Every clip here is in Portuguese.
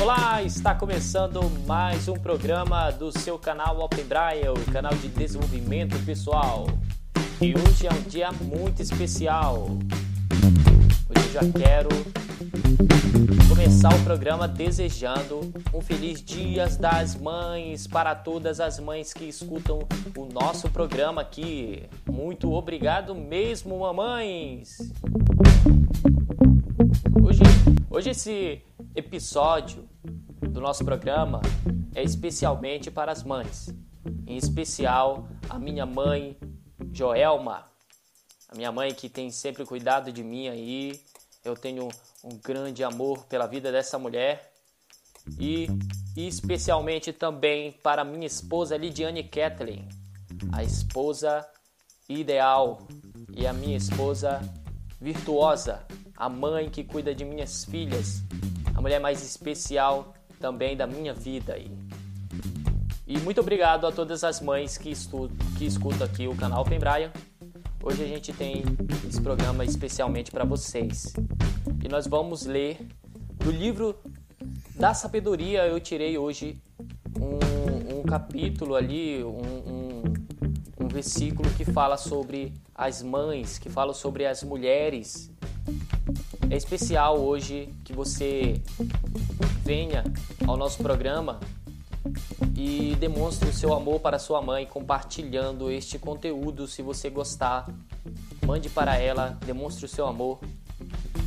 Olá, está começando mais um programa do seu canal Open Braille, o canal de desenvolvimento pessoal. E hoje é um dia muito especial. Hoje eu já quero começar o programa desejando um feliz Dia das Mães para todas as mães que escutam o nosso programa aqui. Muito obrigado mesmo, mamães. Hoje, hoje esse episódio do nosso programa é especialmente para as mães, em especial a minha mãe Joelma, a minha mãe que tem sempre cuidado de mim aí. Eu tenho um grande amor pela vida dessa mulher e especialmente também para minha esposa Lidiane Kathleen, a esposa ideal e a minha esposa virtuosa, a mãe que cuida de minhas filhas, a mulher mais especial também da minha vida aí. E muito obrigado a todas as mães que, estu que escutam aqui o canal Open Brian. Hoje a gente tem esse programa especialmente para vocês. E nós vamos ler do livro da sabedoria. Eu tirei hoje um, um capítulo ali, um, um, um versículo que fala sobre as mães, que fala sobre as mulheres. É especial hoje que você venha ao nosso programa e demonstre o seu amor para sua mãe compartilhando este conteúdo. Se você gostar, mande para ela, demonstre o seu amor.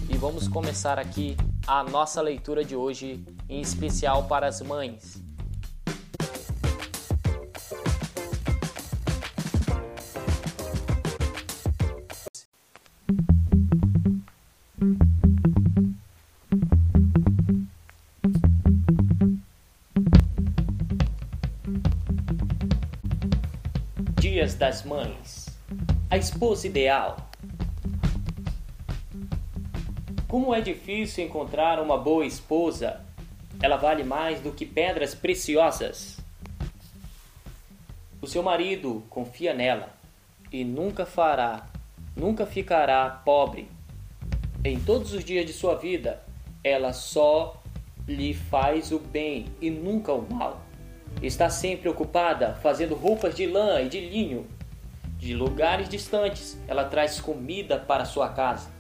E vamos começar aqui a nossa leitura de hoje, em especial para as mães. Dias das Mães A esposa ideal Como é difícil encontrar uma boa esposa, ela vale mais do que pedras preciosas. O seu marido confia nela e nunca fará, nunca ficará pobre. Em todos os dias de sua vida, ela só lhe faz o bem e nunca o mal. Está sempre ocupada fazendo roupas de lã e de linho. De lugares distantes, ela traz comida para sua casa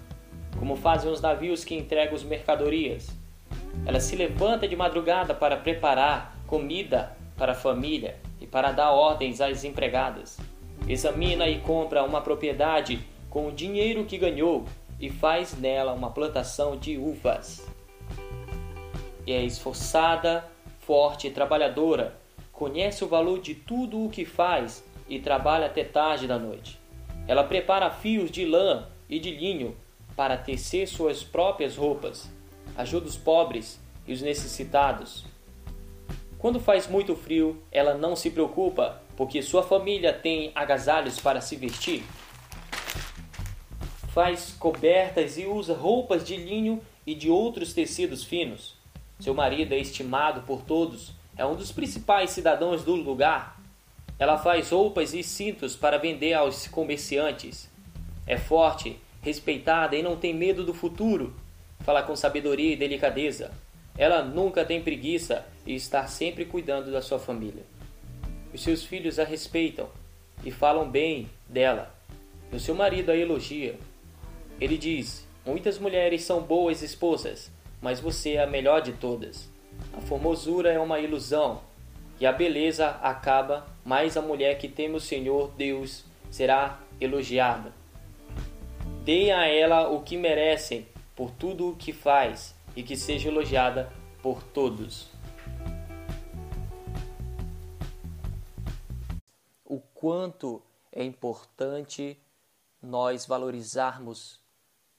como fazem os navios que entregam as mercadorias. Ela se levanta de madrugada para preparar comida para a família e para dar ordens às empregadas. Examina e compra uma propriedade com o dinheiro que ganhou e faz nela uma plantação de uvas. E é esforçada, forte e trabalhadora, conhece o valor de tudo o que faz e trabalha até tarde da noite. Ela prepara fios de lã e de linho para tecer suas próprias roupas, ajuda os pobres e os necessitados. Quando faz muito frio, ela não se preocupa, porque sua família tem agasalhos para se vestir. Faz cobertas e usa roupas de linho e de outros tecidos finos. Seu marido é estimado por todos, é um dos principais cidadãos do lugar. Ela faz roupas e cintos para vender aos comerciantes. É forte respeitada e não tem medo do futuro. Fala com sabedoria e delicadeza. Ela nunca tem preguiça e está sempre cuidando da sua família. Os seus filhos a respeitam e falam bem dela. E o seu marido a elogia. Ele diz: Muitas mulheres são boas esposas, mas você é a melhor de todas. A formosura é uma ilusão e a beleza acaba, mas a mulher que teme o Senhor Deus será elogiada. Deem a ela o que merecem por tudo o que faz e que seja elogiada por todos. O quanto é importante nós valorizarmos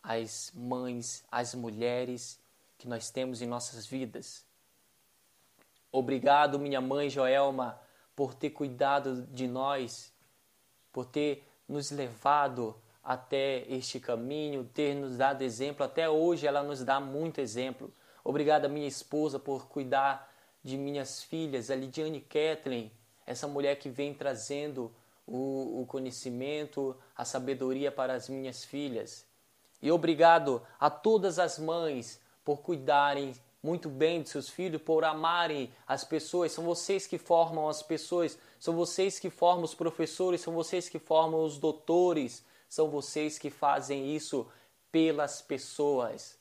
as mães, as mulheres que nós temos em nossas vidas. Obrigado, minha mãe Joelma, por ter cuidado de nós, por ter nos levado até este caminho, ter nos dado exemplo. Até hoje ela nos dá muito exemplo. Obrigada, minha esposa, por cuidar de minhas filhas, a Lidiane Kathleen, essa mulher que vem trazendo o, o conhecimento, a sabedoria para as minhas filhas. E obrigado a todas as mães por cuidarem muito bem de seus filhos, por amarem as pessoas. São vocês que formam as pessoas, são vocês que formam os professores, são vocês que formam os doutores, são vocês que fazem isso pelas pessoas.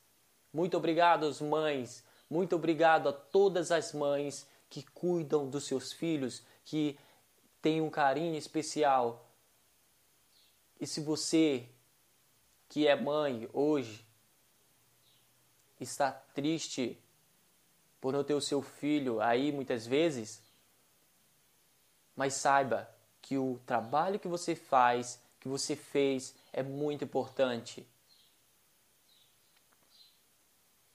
Muito obrigado, mães. Muito obrigado a todas as mães que cuidam dos seus filhos, que têm um carinho especial. E se você, que é mãe hoje, está triste por não ter o seu filho aí muitas vezes, mas saiba que o trabalho que você faz, que você fez, é muito importante.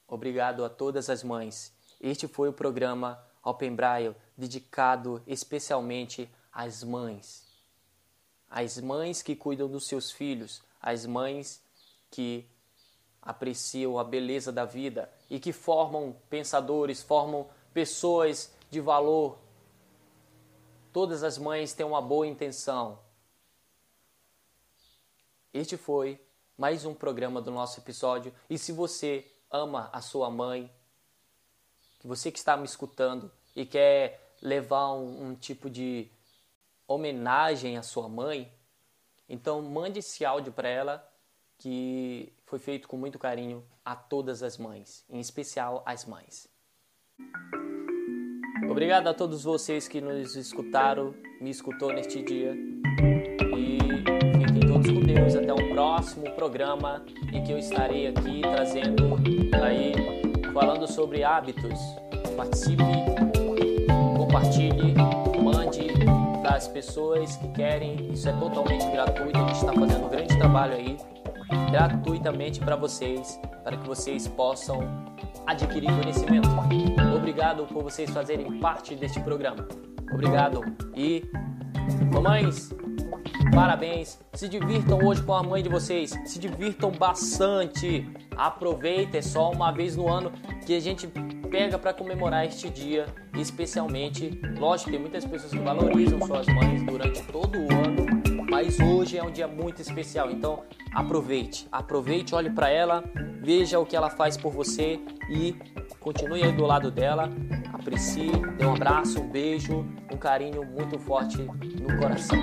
Obrigado a todas as mães. Este foi o programa Open Braille dedicado especialmente às mães. Às mães que cuidam dos seus filhos, às mães que apreciam a beleza da vida e que formam pensadores, formam pessoas de valor. Todas as mães têm uma boa intenção. Este foi mais um programa do nosso episódio. E se você ama a sua mãe, que você que está me escutando e quer levar um, um tipo de homenagem à sua mãe, então mande esse áudio para ela que foi feito com muito carinho a todas as mães, em especial às mães. Obrigado a todos vocês que nos escutaram, me escutou neste dia. E fiquem todos com Deus até o próximo programa em que eu estarei aqui trazendo aí falando sobre hábitos. Participe, compartilhe, mande para as pessoas que querem. Isso é totalmente gratuito. A gente está fazendo um grande trabalho aí, gratuitamente para vocês, para que vocês possam adquirir conhecimento. Obrigado por vocês fazerem parte deste programa. Obrigado e mamães, Parabéns, se divirtam hoje com a mãe de vocês, se divirtam bastante. Aproveita, é só uma vez no ano que a gente pega para comemorar este dia, especialmente. Lógico, tem muitas pessoas que valorizam suas mães durante todo o ano, mas hoje é um dia muito especial. Então, aproveite, aproveite, olhe para ela, veja o que ela faz por você e continue aí do lado dela. Aprecie, dê um abraço, um beijo, um carinho muito forte no coração.